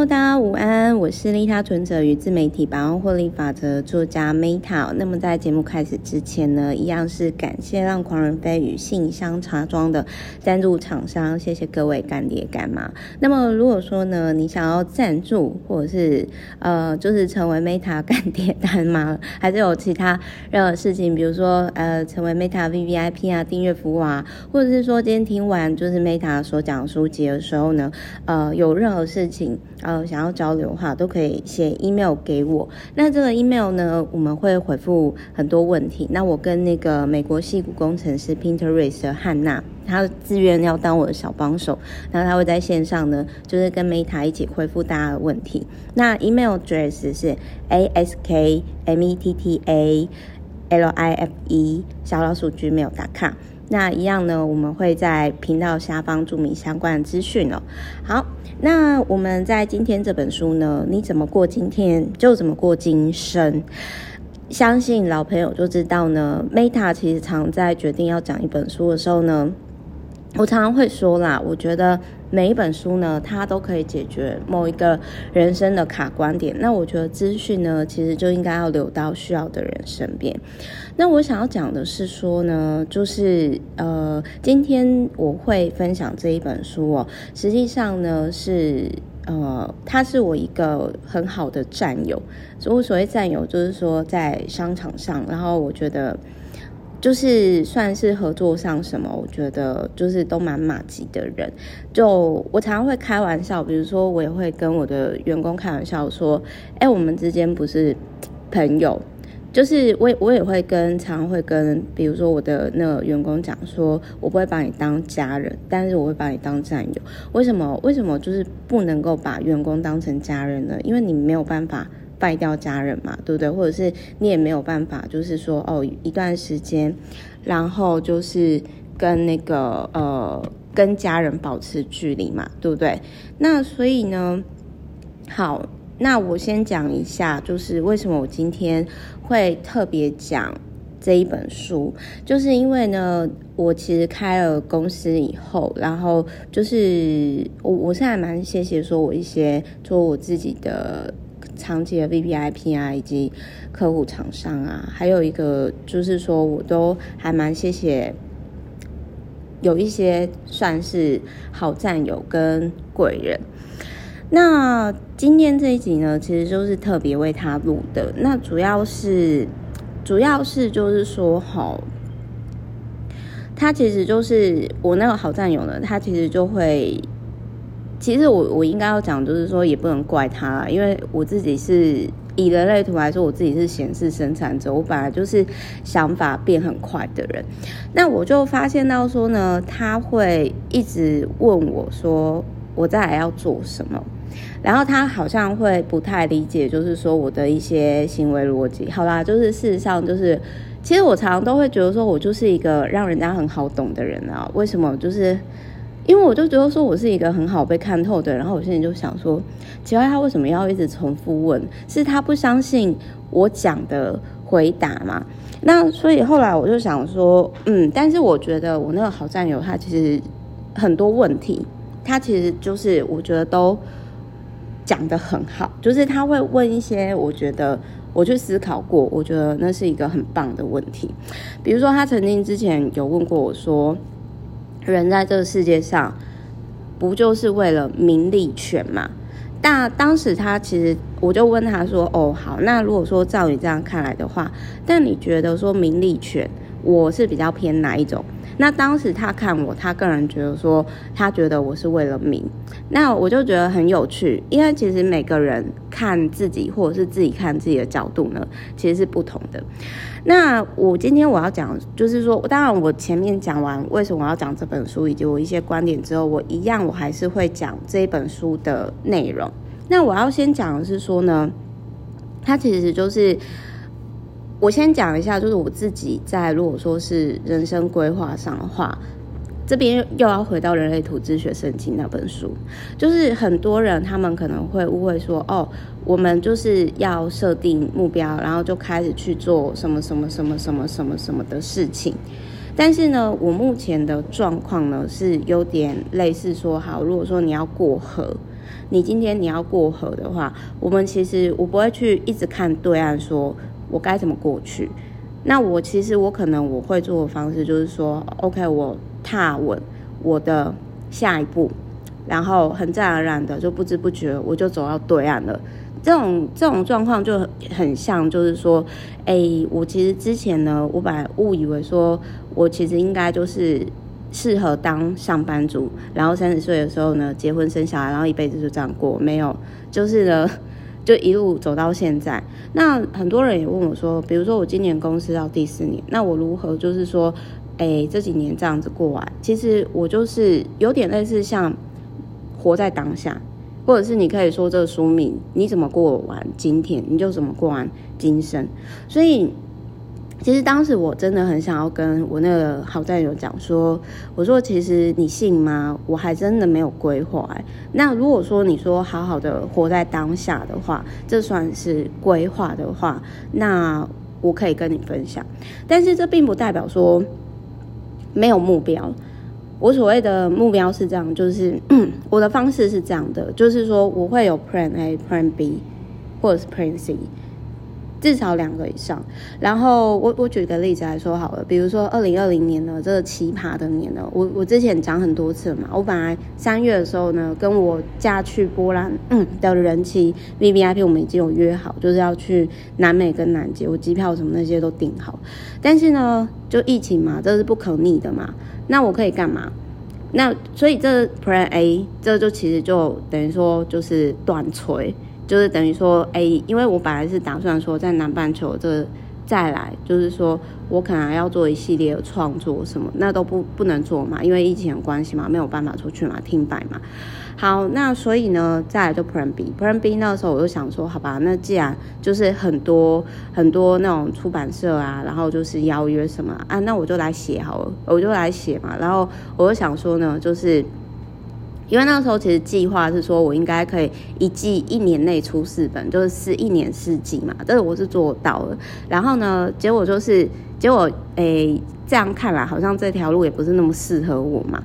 大家午安，我是利他存者与自媒体百万获利法则作家 Meta。那么在节目开始之前呢，一样是感谢让狂人飞与信箱茶庄的赞助厂商，谢谢各位干爹干妈。那么如果说呢，你想要赞助或者是呃，就是成为 Meta 干爹干妈，还是有其他任何事情，比如说呃，成为 Meta VVIP 啊，订阅服务啊，或者是说今天听完就是 Meta 所讲书籍的时候呢，呃，有任何事情。呃，想要交流的话，都可以写 email 给我。那这个 email 呢，我们会回复很多问题。那我跟那个美国戏骨工程师 Pinterest 的汉娜，她自愿要当我的小帮手。然后她会在线上呢，就是跟 Meta 一起回复大家的问题。那 email address 是 ask metta life 小老鼠 gmail.com。那一样呢，我们会在频道下方注明相关的资讯哦。好，那我们在今天这本书呢，你怎么过今天就怎么过今生。相信老朋友就知道呢，Meta 其实常在决定要讲一本书的时候呢，我常常会说啦，我觉得。每一本书呢，它都可以解决某一个人生的卡关点。那我觉得资讯呢，其实就应该要留到需要的人身边。那我想要讲的是说呢，就是呃，今天我会分享这一本书哦。实际上呢，是呃，他是我一个很好的战友。所以我所谓战友，就是说在商场上，然后我觉得。就是算是合作上什么，我觉得就是都蛮马吉的人。就我常常会开玩笑，比如说我也会跟我的员工开玩笑说：“哎，我们之间不是朋友。”就是我我也会跟常常会跟，比如说我的那个员工讲说：“我不会把你当家人，但是我会把你当战友。”为什么？为什么就是不能够把员工当成家人呢？因为你没有办法。败掉家人嘛，对不对？或者是你也没有办法，就是说哦，一段时间，然后就是跟那个呃，跟家人保持距离嘛，对不对？那所以呢，好，那我先讲一下，就是为什么我今天会特别讲这一本书，就是因为呢，我其实开了公司以后，然后就是我我是还蛮谢谢说我一些做我自己的。长期的 VVIP 啊，以及客户厂商啊，还有一个就是说，我都还蛮谢谢有一些算是好战友跟贵人。那今天这一集呢，其实就是特别为他录的。那主要是，主要是就是说，齁，他其实就是我那个好战友呢，他其实就会。其实我我应该要讲，就是说也不能怪他，因为我自己是以人类图来说，我自己是显示生产者，我本来就是想法变很快的人。那我就发现到说呢，他会一直问我说我再要做什么，然后他好像会不太理解，就是说我的一些行为逻辑。好啦，就是事实上就是，其实我常常都会觉得说我就是一个让人家很好懂的人啊，为什么就是？因为我就觉得说我是一个很好被看透的，然后我现在就想说，奇怪他为什么要一直重复问？是他不相信我讲的回答吗？那所以后来我就想说，嗯，但是我觉得我那个好战友他其实很多问题，他其实就是我觉得都讲得很好，就是他会问一些我觉得我去思考过，我觉得那是一个很棒的问题。比如说他曾经之前有问过我说。人在这个世界上，不就是为了名利权嘛？但当时他其实，我就问他说：“哦，好，那如果说照你这样看来的话，但你觉得说名利权，我是比较偏哪一种？”那当时他看我，他个人觉得说，他觉得我是为了名。那我就觉得很有趣，因为其实每个人看自己，或者是自己看自己的角度呢，其实是不同的。那我今天我要讲，就是说，当然我前面讲完为什么我要讲这本书，以及我一些观点之后，我一样我还是会讲这本书的内容。那我要先讲的是说呢，它其实就是。我先讲一下，就是我自己在如果说是人生规划上的话，这边又要回到人类图自学圣经那本书，就是很多人他们可能会误会说，哦，我们就是要设定目标，然后就开始去做什么什么什么什么什么什么的事情。但是呢，我目前的状况呢是有点类似说，好，如果说你要过河，你今天你要过河的话，我们其实我不会去一直看对岸，说我该怎么过去。那我其实我可能我会做的方式就是说，OK，我踏稳我的下一步，然后很自然而然的就不知不觉我就走到对岸了。这种这种状况就很很像，就是说，哎、我其实之前呢，我本来误以为说我其实应该就是。适合当上班族，然后三十岁的时候呢，结婚生小孩，然后一辈子就这样过，没有，就是呢，就一路走到现在。那很多人也问我说，比如说我今年公司到第四年，那我如何就是说，哎，这几年这样子过完？其实我就是有点类似像活在当下，或者是你可以说这个书名，你怎么过完今天，你就怎么过完今生。所以。其实当时我真的很想要跟我那个好战友讲说，我说其实你信吗？我还真的没有规划。那如果说你说好好的活在当下的话，这算是规划的话，那我可以跟你分享。但是这并不代表说没有目标。我所谓的目标是这样，就是 我的方式是这样的，就是说我会有 Plan A、Plan B 或者是 Plan C。至少两个以上，然后我我举个例子来说好了，比如说二零二零年呢，这个奇葩的年呢，我我之前讲很多次嘛，我本来三月的时候呢，跟我嫁去波兰的人妻 VVIP，我们已经有约好，就是要去南美跟南极，我机票什么那些都订好，但是呢，就疫情嘛，这是不可逆的嘛，那我可以干嘛？那所以这 Plan A，这就其实就等于说就是断锤。就是等于说，哎、因为我本来是打算说在南半球这再来，就是说我可能要做一系列的创作什么，那都不不能做嘛，因为疫情的关系嘛，没有办法出去嘛，停摆嘛。好，那所以呢，再来就 Plan B，Plan B 那时候我就想说，好吧，那既然就是很多很多那种出版社啊，然后就是邀约什么啊，那我就来写好了，我就来写嘛。然后我就想说呢，就是。因为那个时候其实计划是说，我应该可以一季一年内出四本，就是一年四季嘛，这个我是做到了。然后呢，结果就是结果，诶，这样看来好像这条路也不是那么适合我嘛。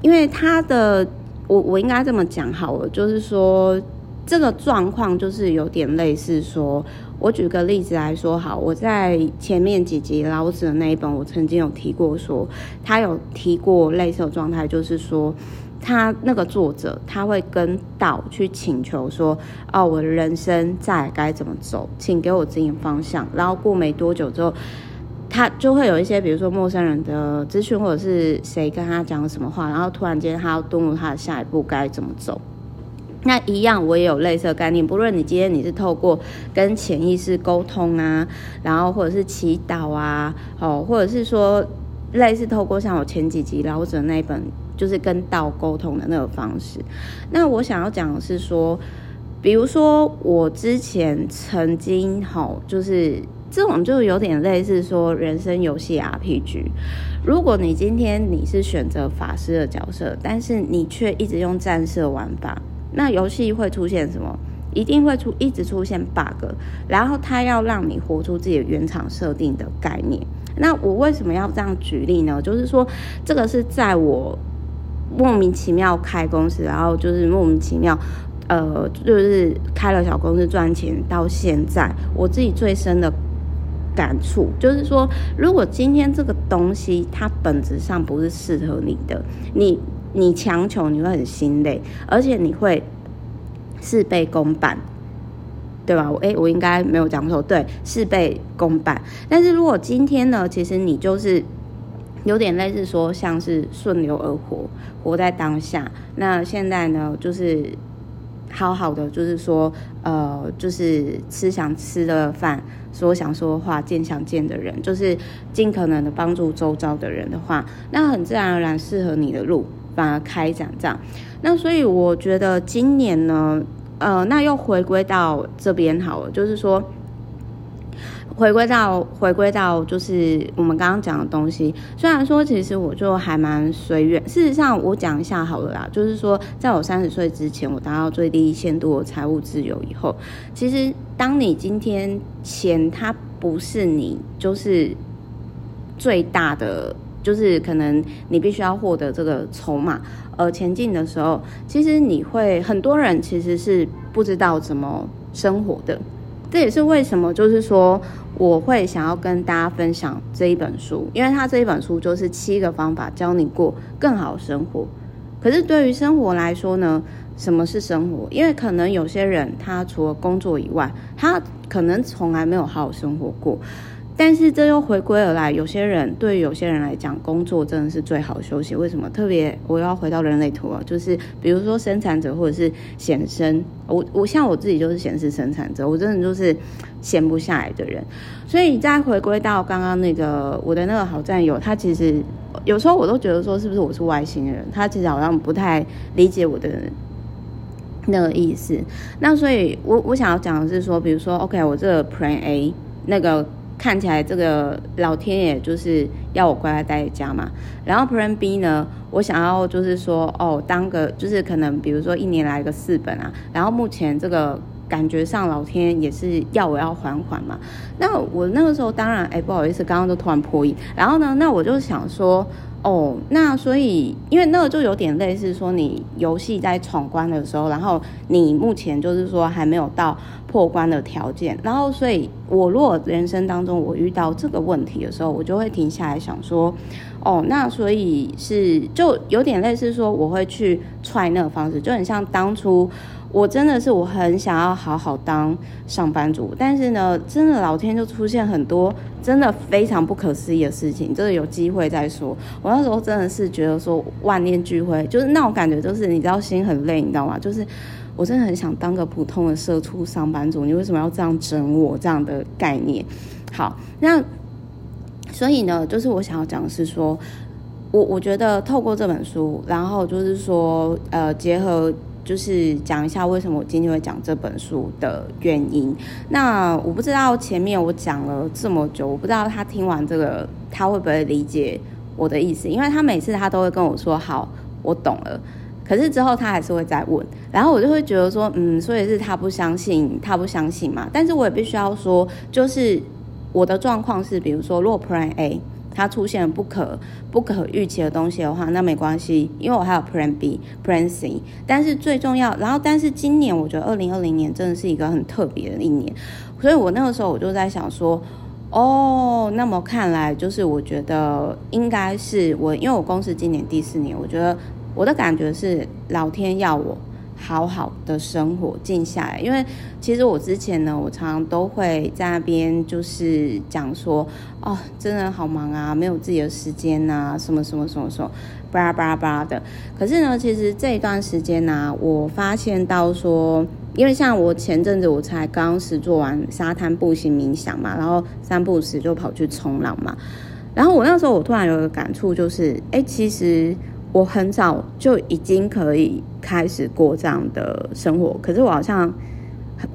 因为他的，我我应该这么讲好了，就是说这个状况就是有点类似说，我举个例子来说好，我在前面几集老子的那一本，我曾经有提过说，他有提过类似的状态，就是说。他那个作者，他会跟道去请求说：“哦，我的人生再该怎么走，请给我指引方向。”然后过没多久之后，他就会有一些，比如说陌生人的资讯，或者是谁跟他讲什么话，然后突然间他要顿悟他的下一步该怎么走。那一样，我也有类似的概念。不论你今天你是透过跟潜意识沟通啊，然后或者是祈祷啊，哦，或者是说类似透过像我前几集老者那一本。就是跟道沟通的那个方式。那我想要讲的是说，比如说我之前曾经吼，就是这种就有点类似说人生游戏 RPG。如果你今天你是选择法师的角色，但是你却一直用战士的玩法，那游戏会出现什么？一定会出一直出现 bug，然后他要让你活出自己原厂设定的概念。那我为什么要这样举例呢？就是说，这个是在我。莫名其妙开公司，然后就是莫名其妙，呃，就是开了小公司赚钱。到现在，我自己最深的感触就是说，如果今天这个东西它本质上不是适合你的，你你强求你会很心累，而且你会事倍功半，对吧？我诶，我应该没有讲错，对，事倍功半。但是如果今天呢，其实你就是。有点类似说，像是顺流而活，活在当下。那现在呢，就是好好的，就是说，呃，就是吃想吃的饭，说想说的话，见想见的人，就是尽可能的帮助周遭的人的话，那很自然而然适合你的路，反而开展这样。那所以我觉得今年呢，呃，那又回归到这边好了，就是说。回归到回归到就是我们刚刚讲的东西，虽然说其实我就还蛮随缘。事实上，我讲一下好了啦，就是说，在我三十岁之前，我达到最低限度的财务自由以后，其实当你今天钱它不是你就是最大的就是可能你必须要获得这个筹码而前进的时候，其实你会很多人其实是不知道怎么生活的。这也是为什么，就是说我会想要跟大家分享这一本书，因为它这一本书就是七个方法教你过更好生活。可是对于生活来说呢，什么是生活？因为可能有些人他除了工作以外，他可能从来没有好好生活过。但是这又回归而来，有些人对于有些人来讲，工作真的是最好休息。为什么？特别我要回到人类图啊，就是比如说生产者或者是显生，我我像我自己就是显示生产者，我真的就是闲不下来的人。所以再回归到刚刚那个我的那个好战友，他其实有时候我都觉得说，是不是我是外星人？他其实好像不太理解我的那个意思。那所以我我想要讲的是说，比如说，OK，我这个 Plan A 那个。看起来这个老天爷就是要我乖乖待在家嘛，然后 Plan B 呢，我想要就是说哦，当个就是可能比如说一年来个四本啊，然后目前这个感觉上老天也是要我要缓缓嘛，那我那个时候当然哎不好意思，刚刚都突然破音，然后呢，那我就想说。哦，那所以，因为那个就有点类似说，你游戏在闯关的时候，然后你目前就是说还没有到破关的条件，然后所以，我如果人生当中我遇到这个问题的时候，我就会停下来想说，哦，那所以是就有点类似说，我会去踹那个方式，就很像当初。我真的是我很想要好好当上班族，但是呢，真的老天就出现很多真的非常不可思议的事情，就是有机会再说。我那时候真的是觉得说万念俱灰，就是那种感觉，就是你知道心很累，你知道吗？就是我真的很想当个普通的社畜上班族，你为什么要这样整我？这样的概念。好，那所以呢，就是我想要讲的是说，我我觉得透过这本书，然后就是说，呃，结合。就是讲一下为什么我今天会讲这本书的原因。那我不知道前面我讲了这么久，我不知道他听完这个他会不会理解我的意思，因为他每次他都会跟我说好，我懂了。可是之后他还是会再问，然后我就会觉得说，嗯，所以是他不相信，他不相信嘛。但是我也必须要说，就是我的状况是，比如说，如果 Plan A。它出现不可不可预期的东西的话，那没关系，因为我还有 Plan B、Plan C。但是最重要，然后但是今年我觉得二零二零年真的是一个很特别的一年，所以我那个时候我就在想说，哦，那么看来就是我觉得应该是我，因为我公司今年第四年，我觉得我的感觉是老天要我。好好的生活，静下来。因为其实我之前呢，我常常都会在那边就是讲说，哦，真的好忙啊，没有自己的时间啊，什么什么什么什么，巴拉巴拉巴拉的。可是呢，其实这一段时间呢、我发现到说，因为像我前阵子我才刚实做完沙滩步行冥想嘛，然后三不五时就跑去冲浪嘛，然后我那时候我突然有一个感触，就是，哎，其实。我很早就已经可以开始过这样的生活，可是我好像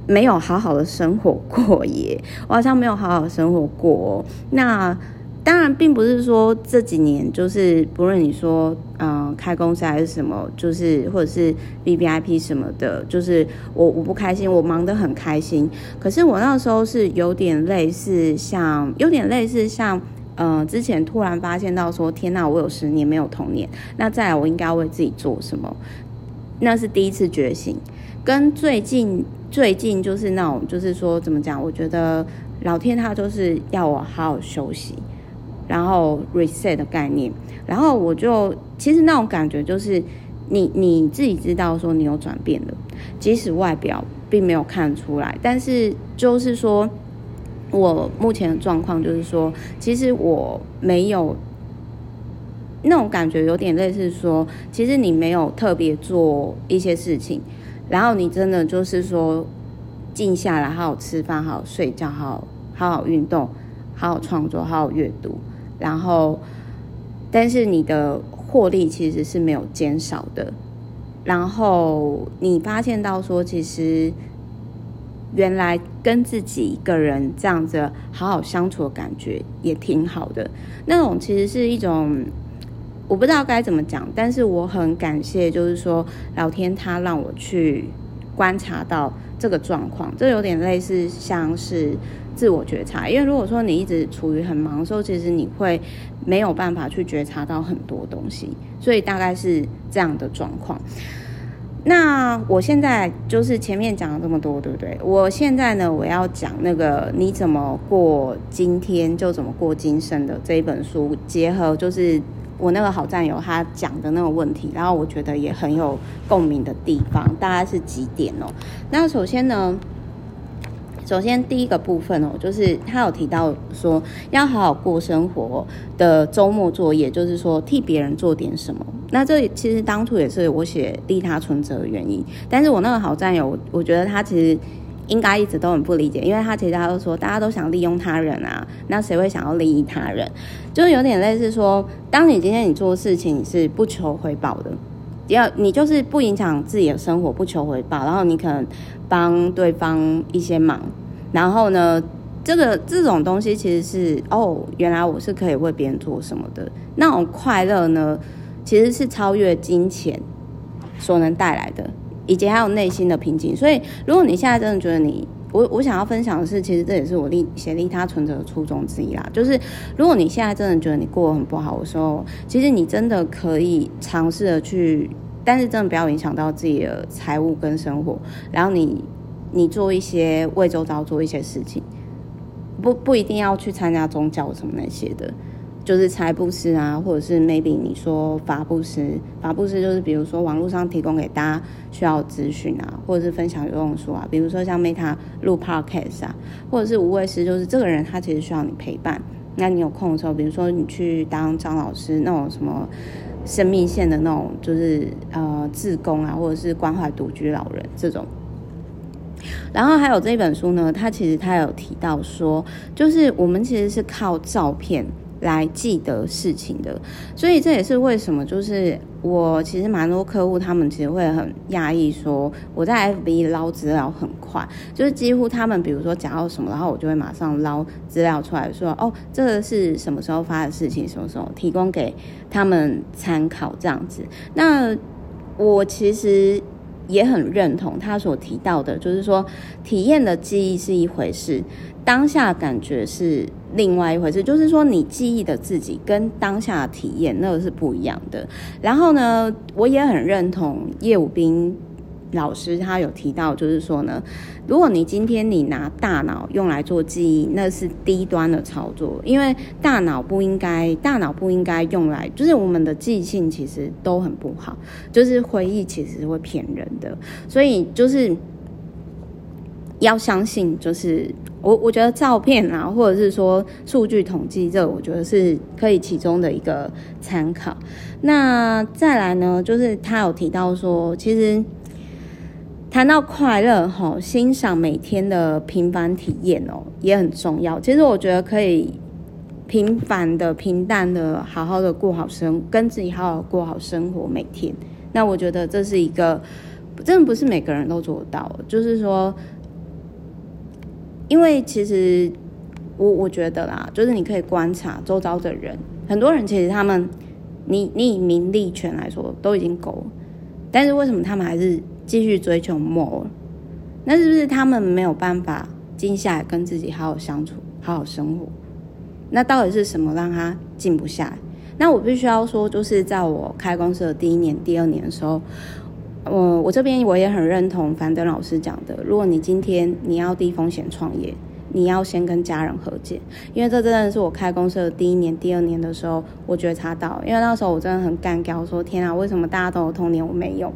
没有好好的生活过耶，我好像没有好好生活过。那当然并不是说这几年就是不论你说嗯、呃、开公司还是什么，就是或者是 VVIP 什么的，就是我我不开心，我忙得很开心。可是我那时候是有点类似像，有点类似像。嗯、之前突然发现到说，天哪，我有十年没有童年，那再来我应该为自己做什么？那是第一次觉醒，跟最近最近就是那种，就是说怎么讲？我觉得老天他就是要我好好休息，然后 reset 的概念，然后我就其实那种感觉就是你你自己知道说你有转变了，即使外表并没有看出来，但是就是说。我目前的状况就是说，其实我没有那种感觉，有点类似说，其实你没有特别做一些事情，然后你真的就是说静下来，好好吃饭，好好睡觉，好好好好运动，好好创作，好好阅读，然后，但是你的获利其实是没有减少的，然后你发现到说，其实。原来跟自己一个人这样子好好相处的感觉也挺好的，那种其实是一种我不知道该怎么讲，但是我很感谢，就是说老天他让我去观察到这个状况，这有点类似像是自我觉察，因为如果说你一直处于很忙的时候，其实你会没有办法去觉察到很多东西，所以大概是这样的状况。那我现在就是前面讲了这么多，对不对？我现在呢，我要讲那个你怎么过今天就怎么过今生的这一本书，结合就是我那个好战友他讲的那个问题，然后我觉得也很有共鸣的地方，大概是几点哦？那首先呢，首先第一个部分哦，就是他有提到说要好好过生活的周末作业，就是说替别人做点什么。那这其实当初也是我写利他存折的原因，但是我那个好战友，我觉得他其实应该一直都很不理解，因为他其实他都说大家都想利用他人啊，那谁会想要利益他人？就是有点类似说，当你今天你做事情你是不求回报的，要你就是不影响自己的生活，不求回报，然后你可能帮对方一些忙，然后呢，这个这种东西其实是哦，原来我是可以为别人做什么的那种快乐呢？其实是超越金钱所能带来的，以及还有内心的平静。所以，如果你现在真的觉得你，我我想要分享的是，其实这也是我利写利他存折的初衷之一啦。就是如果你现在真的觉得你过得很不好的时候，其实你真的可以尝试的去，但是真的不要影响到自己的财务跟生活。然后你你做一些为周遭做一些事情，不不一定要去参加宗教什么那些的。就是财布施啊，或者是 maybe 你说法布施，法布施就是比如说网络上提供给大家需要资讯啊，或者是分享有用书啊，比如说像 Meta 录 podcast 啊，或者是无畏师，就是这个人他其实需要你陪伴，那你有空的时候，比如说你去当张老师那种什么生命线的那种，就是呃志工啊，或者是关怀独居老人这种。然后还有这本书呢，它其实它有提到说，就是我们其实是靠照片。来记得事情的，所以这也是为什么，就是我其实蛮多客户，他们其实会很讶异，说我在 FB 捞资料很快，就是几乎他们比如说讲到什么，然后我就会马上捞资料出来说，哦，这个是什么时候发的事情，什么时候提供给他们参考这样子。那我其实也很认同他所提到的，就是说体验的记忆是一回事。当下感觉是另外一回事，就是说你记忆的自己跟当下的体验那个是不一样的。然后呢，我也很认同叶武斌老师他有提到，就是说呢，如果你今天你拿大脑用来做记忆，那是低端的操作，因为大脑不应该，大脑不应该用来，就是我们的记性其实都很不好，就是回忆其实会骗人的，所以就是。要相信，就是我我觉得照片啊，或者是说数据统计，这我觉得是可以其中的一个参考。那再来呢，就是他有提到说，其实谈到快乐哈，欣赏每天的平凡体验哦，也很重要。其实我觉得可以平凡的、平淡的，好好的过好生，跟自己好好过好生活每天。那我觉得这是一个真的不是每个人都做到，就是说。因为其实我我觉得啦，就是你可以观察周遭的人，很多人其实他们，你你以名利权来说都已经够了，但是为什么他们还是继续追求 more？那是不是他们没有办法静下来跟自己好好相处，好好生活？那到底是什么让他静不下来？那我必须要说，就是在我开公司的第一年、第二年的时候。我我这边我也很认同樊登老师讲的，如果你今天你要低风险创业，你要先跟家人和解，因为这真的是我开公司的第一年、第二年的时候，我觉察到，因为那时候我真的很干我，说天啊，为什么大家都有童年，我没有？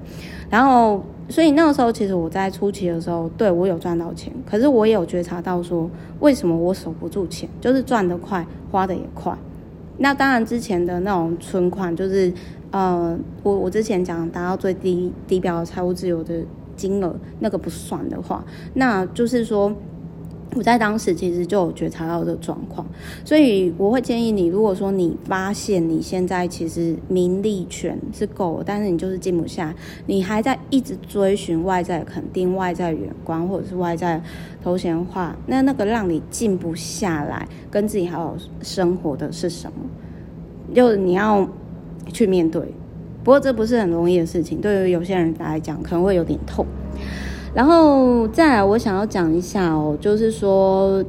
然后，所以那个时候其实我在初期的时候，对，我有赚到钱，可是我也有觉察到说，为什么我守不住钱，就是赚得快，花的也快。那当然之前的那种存款就是。呃，我我之前讲达到最低低标财务自由的金额，那个不算的话，那就是说我在当时其实就有觉察到这个状况，所以我会建议你，如果说你发现你现在其实名利权是够，但是你就是静不下，你还在一直追寻外在肯定、外在远观或者是外在头衔化，那那个让你静不下来，跟自己好好生活的是什么？就你要。去面对，不过这不是很容易的事情，对于有些人来讲可能会有点痛。然后再来，我想要讲一下哦，就是说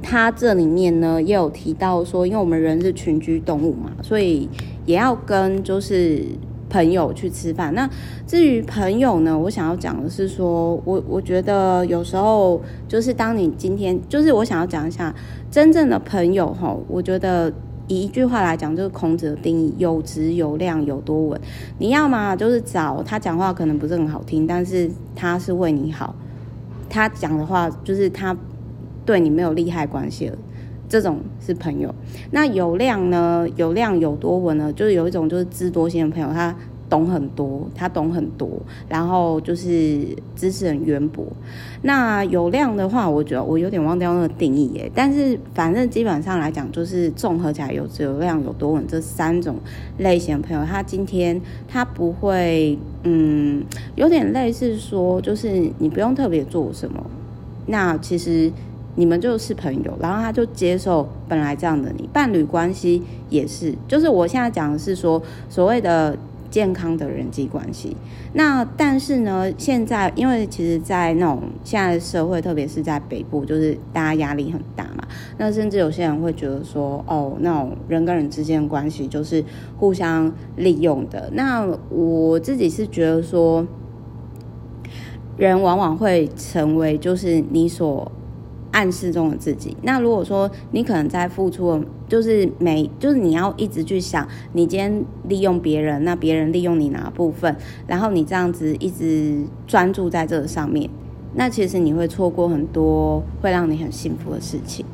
他这里面呢也有提到说，因为我们人是群居动物嘛，所以也要跟就是朋友去吃饭。那至于朋友呢，我想要讲的是说，我我觉得有时候就是当你今天就是我想要讲一下真正的朋友哈，我觉得。以一句话来讲，就是孔子的定义：有直有量有多稳。你要嘛就是找他讲话可能不是很好听，但是他是为你好，他讲的话就是他对你没有利害关系了，这种是朋友。那有量呢？有量有多稳呢？就是有一种就是智多星的朋友，他。懂很多，他懂很多，然后就是知识很渊博。那有量的话，我觉得我有点忘掉那个定义耶。但是反正基本上来讲，就是综合起来有质有量有多稳这三种类型的朋友，他今天他不会，嗯，有点类似说，就是你不用特别做什么，那其实你们就是朋友，然后他就接受本来这样的你。伴侣关系也是，就是我现在讲的是说所谓的。健康的人际关系，那但是呢，现在因为其实，在那种现在的社会，特别是在北部，就是大家压力很大嘛。那甚至有些人会觉得说，哦，那种人跟人之间的关系就是互相利用的。那我自己是觉得说，人往往会成为就是你所。暗示中的自己。那如果说你可能在付出，就是每就是你要一直去想，你今天利用别人，那别人利用你哪部分，然后你这样子一直专注在这个上面，那其实你会错过很多会让你很幸福的事情。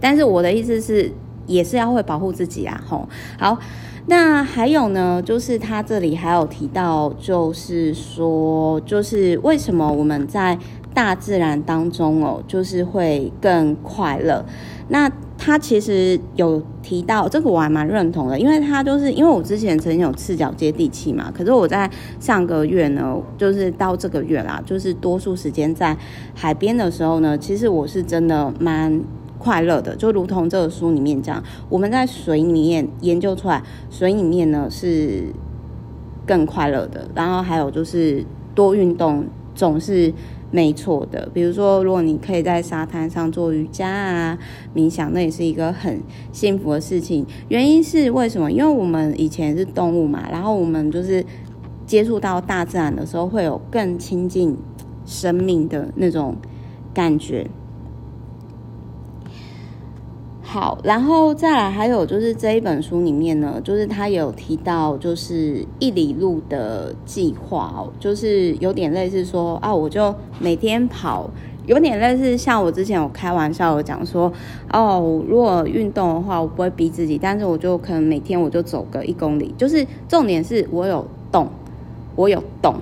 但是我的意思是，也是要会保护自己啊，吼。好，那还有呢，就是他这里还有提到，就是说，就是为什么我们在。大自然当中哦，就是会更快乐。那他其实有提到这个，我还蛮认同的，因为他就是因为我之前曾经有赤脚接地气嘛，可是我在上个月呢，就是到这个月啦，就是多数时间在海边的时候呢，其实我是真的蛮快乐的，就如同这个书里面讲，我们在水里面研究出来，水里面呢是更快乐的。然后还有就是多运动总是。没错的，比如说，如果你可以在沙滩上做瑜伽啊、冥想，那也是一个很幸福的事情。原因是为什么？因为我们以前是动物嘛，然后我们就是接触到大自然的时候，会有更亲近生命的那种感觉。好，然后再来，还有就是这一本书里面呢，就是他有提到，就是一里路的计划哦，就是有点类似说啊，我就每天跑，有点类似像我之前有开玩笑有讲说，哦，如果运动的话，我不会逼自己，但是我就可能每天我就走个一公里，就是重点是我有动，我有动，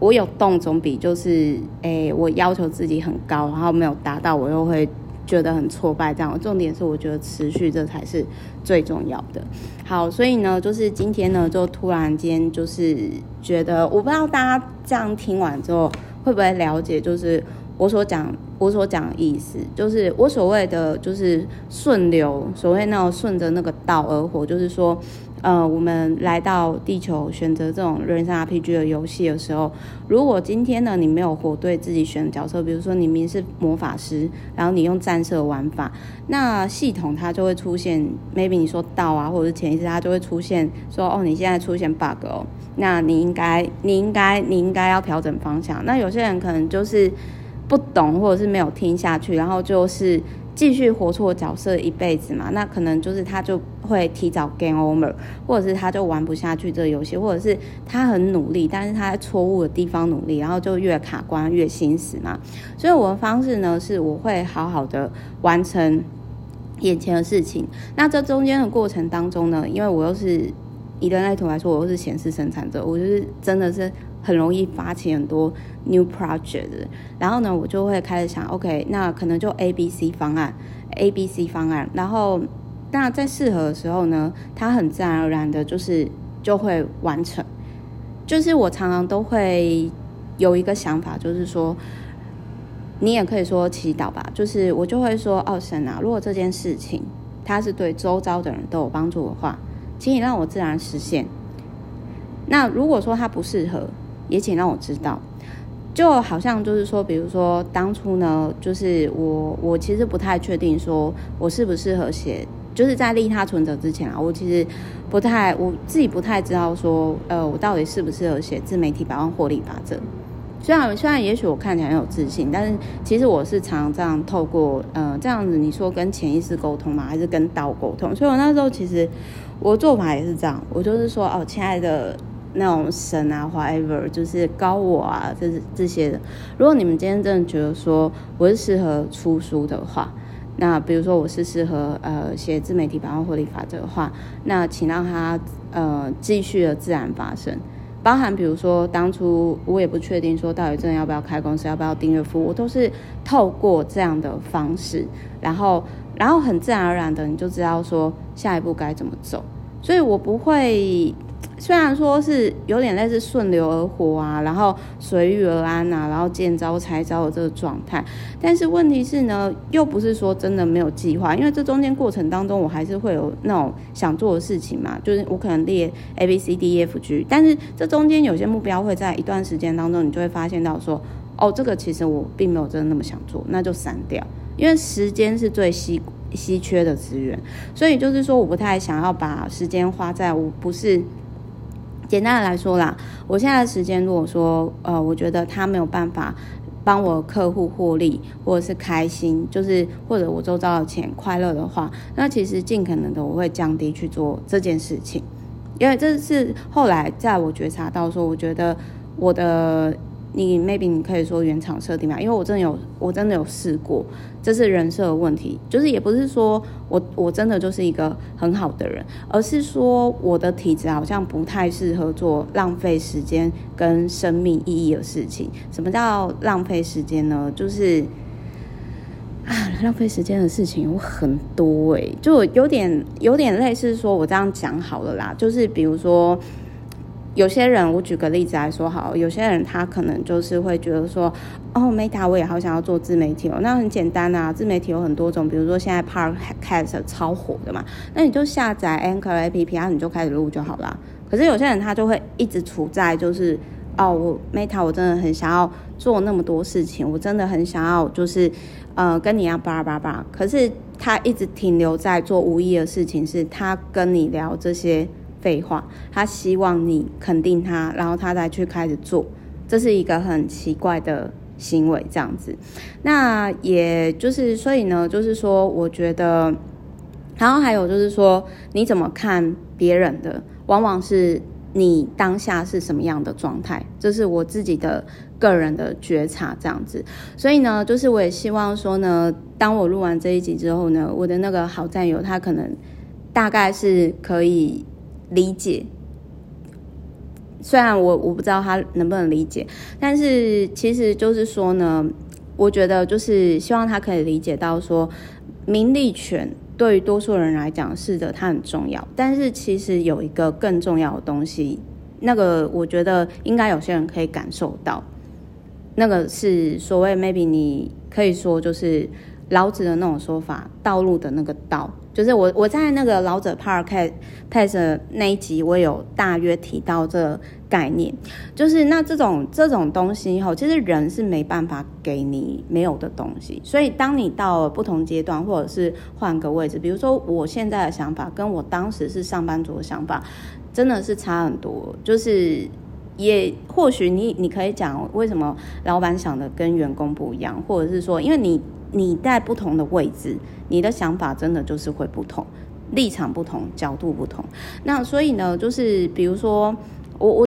我有动总比就是诶，我要求自己很高，然后没有达到，我又会。觉得很挫败，这样。重点是，我觉得持续这才是最重要的。好，所以呢，就是今天呢，就突然间就是觉得，我不知道大家这样听完之后会不会了解，就是我所讲我所讲的意思，就是我所谓的就是顺流，所谓那种顺着那个道而活，就是说。呃，我们来到地球选择这种人生 RPG 的游戏的时候，如果今天呢，你没有活对自己选的角色，比如说你明明是魔法师，然后你用战士的玩法，那系统它就会出现，maybe 你说道啊，或者是潜意识它就会出现说，哦，你现在出现 bug 哦，那你应该，你应该，你应该要调整方向。那有些人可能就是不懂，或者是没有听下去，然后就是。继续活错角色一辈子嘛，那可能就是他就会提早 game over，或者是他就玩不下去这个游戏，或者是他很努力，但是他在错误的地方努力，然后就越卡关越心死嘛。所以我的方式呢，是我会好好的完成眼前的事情。那这中间的过程当中呢，因为我又是以人类图来说，我又是显示生产者，我就是真的是。很容易发起很多 new project，然后呢，我就会开始想，OK，那可能就 A、B、C 方案，A、B、C 方案，然后那在适合的时候呢，它很自然而然的，就是就会完成。就是我常常都会有一个想法，就是说，你也可以说祈祷吧，就是我就会说，哦，神啊，如果这件事情它是对周遭的人都有帮助的话，请你让我自然实现。那如果说它不适合，也请让我知道。就好像就是说，比如说当初呢，就是我我其实不太确定说我适不适合写，就是在利他存折之前啊，我其实不太我自己不太知道说，呃，我到底适不适合写自媒体百万获利法则。虽然虽然也许我看起来很有自信，但是其实我是常这样透过呃这样子，你说跟潜意识沟通吗？还是跟道沟通？所以我那时候其实我做法也是这样，我就是说哦，亲爱的。那种神啊，whatever，就是高我啊，这是这些的。如果你们今天真的觉得说我是适合出书的话，那比如说我是适合呃写自媒体百万获利法则的话，那请让它呃继续的自然发生。包含比如说当初我也不确定说到底真的要不要开公司，要不要订阅服务，我都是透过这样的方式，然后然后很自然而然的你就知道说下一步该怎么走。所以我不会。虽然说是有点类似顺流而活啊，然后随遇而安啊，然后见招拆招的这个状态，但是问题是呢，又不是说真的没有计划，因为这中间过程当中，我还是会有那种想做的事情嘛，就是我可能列 A B C D E F G，但是这中间有些目标会在一段时间当中，你就会发现到说，哦，这个其实我并没有真的那么想做，那就删掉，因为时间是最稀稀缺的资源，所以就是说，我不太想要把时间花在我不是。简单的来说啦，我现在的时间，如果说呃，我觉得他没有办法帮我客户获利，或者是开心，就是或者我周遭的钱快乐的话，那其实尽可能的我会降低去做这件事情，因为这是后来在我觉察到说，我觉得我的。你 maybe 你可以说原厂设定嘛，因为我真的有我真的有试过，这是人设的问题，就是也不是说我我真的就是一个很好的人，而是说我的体质好像不太适合做浪费时间跟生命意义的事情。什么叫浪费时间呢？就是啊，浪费时间的事情有很多诶，就有点有点类似说我这样讲好了啦，就是比如说。有些人，我举个例子来说好，有些人他可能就是会觉得说，哦，Meta，我也好想要做自媒体哦。那很简单啊，自媒体有很多种，比如说现在 Podcast 超火的嘛，那你就下载 Anchor APP，然后你就开始录就好了。可是有些人他就会一直处在就是，哦，我 Meta，我真的很想要做那么多事情，我真的很想要就是，呃，跟你一样叭叭叭。可是他一直停留在做无意义的事情，是他跟你聊这些。废话，他希望你肯定他，然后他再去开始做，这是一个很奇怪的行为，这样子。那也就是，所以呢，就是说，我觉得，然后还有就是说，你怎么看别人的，往往是你当下是什么样的状态，这是我自己的个人的觉察，这样子。所以呢，就是我也希望说呢，当我录完这一集之后呢，我的那个好战友他可能大概是可以。理解，虽然我我不知道他能不能理解，但是其实就是说呢，我觉得就是希望他可以理解到说，名利权对于多数人来讲是的，它很重要，但是其实有一个更重要的东西，那个我觉得应该有些人可以感受到，那个是所谓 maybe 你可以说就是老子的那种说法，道路的那个道。就是我我在那个老者 Podcast 那一集，我有大约提到这概念，就是那这种这种东西以后，其实人是没办法给你没有的东西，所以当你到了不同阶段，或者是换个位置，比如说我现在的想法，跟我当时是上班族的想法，真的是差很多。就是也或许你你可以讲为什么老板想的跟员工不一样，或者是说因为你。你在不同的位置，你的想法真的就是会不同，立场不同，角度不同。那所以呢，就是比如说我我。